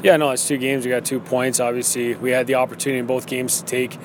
Yeah, no, it's two games. We got two points. Obviously, we had the opportunity in both games to take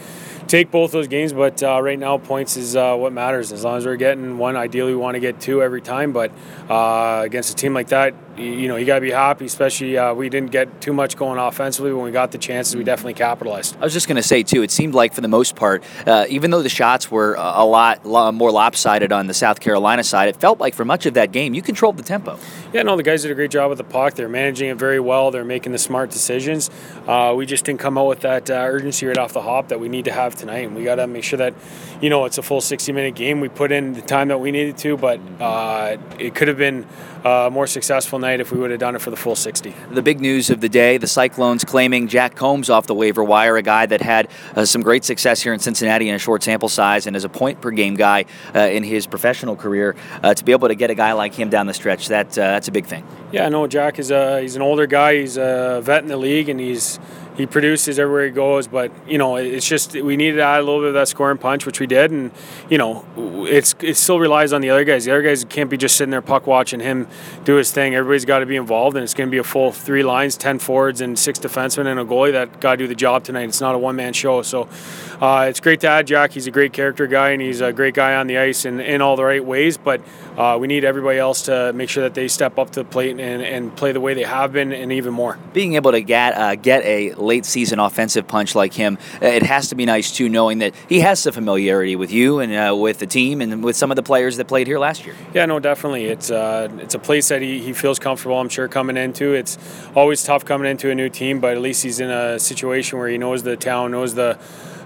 take both those games, but uh, right now points is uh, what matters. As long as we're getting one, ideally we want to get two every time. But uh, against a team like that, you, know, you got to be happy. Especially uh, we didn't get too much going offensively when we got the chances. We definitely capitalized. I was just going to say too. It seemed like for the most part, uh, even though the shots were a lot, more lopsided on the South Carolina side, it felt like for much of that game you controlled the tempo. Yeah, no, the guys did a great job with the puck. They're managing it very well. They're making the smart decisions. Uh, we just didn't come out with that uh, urgency right off the hop that we need to have tonight. And we got to make sure that, you know, it's a full 60 minute game. We put in the time that we needed to, but uh, it could have been a more successful night if we would have done it for the full 60. The big news of the day the Cyclones claiming Jack Combs off the waiver wire, a guy that had uh, some great success here in Cincinnati in a short sample size and as a point per game guy uh, in his professional career. Uh, to be able to get a guy like him down the stretch, that, that's a big thing. Yeah, I know Jack is a, he's an older guy. He's a vet in the league, and he's he produces everywhere he goes. But you know, it's just we needed to add a little bit of that scoring punch, which we did, and you know, it's it still relies on the other guys. The other guys can't be just sitting there puck watching him do his thing. Everybody's got to be involved, and it's going to be a full three lines, ten forwards, and six defensemen and a goalie that got to do the job tonight. It's not a one man show, so uh, it's great to add Jack. He's a great character guy, and he's a great guy on the ice in, in all the right ways. But uh, we need everybody else to make sure that they step up to the plate and, and play the way they have been, and even more. Being able to get uh, get a late season offensive punch like him, uh, it has to be nice too, knowing that he has some familiarity with you and uh, with the team and with some of the players that played here last year. Yeah, no, definitely. It's uh, it's a place that he, he feels comfortable. I'm sure coming into it's always tough coming into a new team, but at least he's in a situation where he knows the town, knows the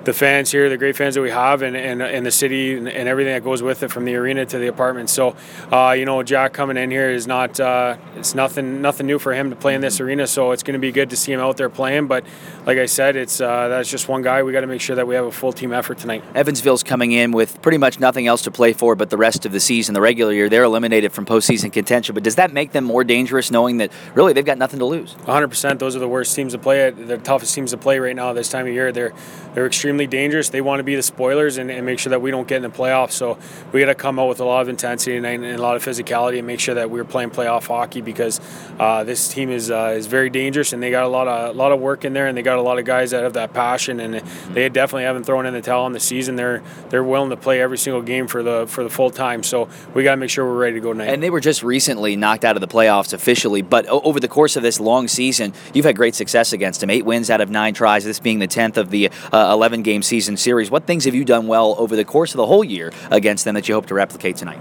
the fans here, the great fans that we have, and, and, and the city and, and everything that goes with it, from the arena to the apartment. So, uh, you know, Jack coming in here is not uh, it's nothing nothing new for him to play in this arena. So it's going to be good to see him out there playing. But like I said, it's uh, that's just one guy. We got to make sure that we have a full team effort tonight. Evansville's coming in with pretty much nothing else to play for, but the rest of the season, the regular year, they're eliminated from postseason contention. But does that make them more dangerous, knowing that really they've got nothing to lose? 100. percent Those are the worst teams to play. The toughest teams to play right now this time of year. They're they're extremely dangerous. They want to be the spoilers and, and, make sure that we don't get in the playoffs. So we got to come out with a lot of intensity and, and, a lot of physicality and make sure that we're playing playoff hockey because uh, this team is uh, is very dangerous and they got a lot of a lot of work in there and they got a lot of guys that have that passion and they definitely haven't thrown in the towel on the season. They're they're willing to play every single game for the for the full time. So we got to make sure we're ready to go tonight. And they were just recently knocked out of the playoffs officially, but over the course of this long season, you've had great success against them. Eight wins out of nine tries. This being the tenth of the uh, 11 game season series. What things have you done well over the course of the whole year against them that you hope to replicate tonight?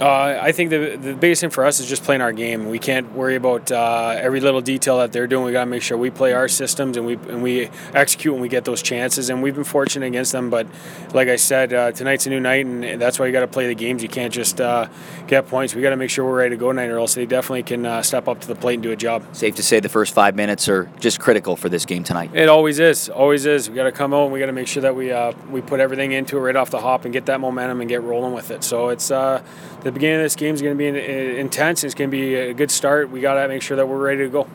Uh, I think the, the biggest thing for us is just playing our game. We can't worry about uh, every little detail that they're doing. We got to make sure we play our systems and we and we execute when we get those chances. And we've been fortunate against them, but like I said, uh, tonight's a new night, and that's why you got to play the games. You can't just uh, get points. We got to make sure we're ready to go tonight, or else they definitely can uh, step up to the plate and do a job. Safe to say the first five minutes are just critical for this game tonight. It always is. Always is. We got to come out and we got to make sure that we uh, we put everything into it right off the hop and get that momentum and get rolling with it. So it's the beginning of this game is going to be intense. It's going to be a good start. We got to make sure that we're ready to go.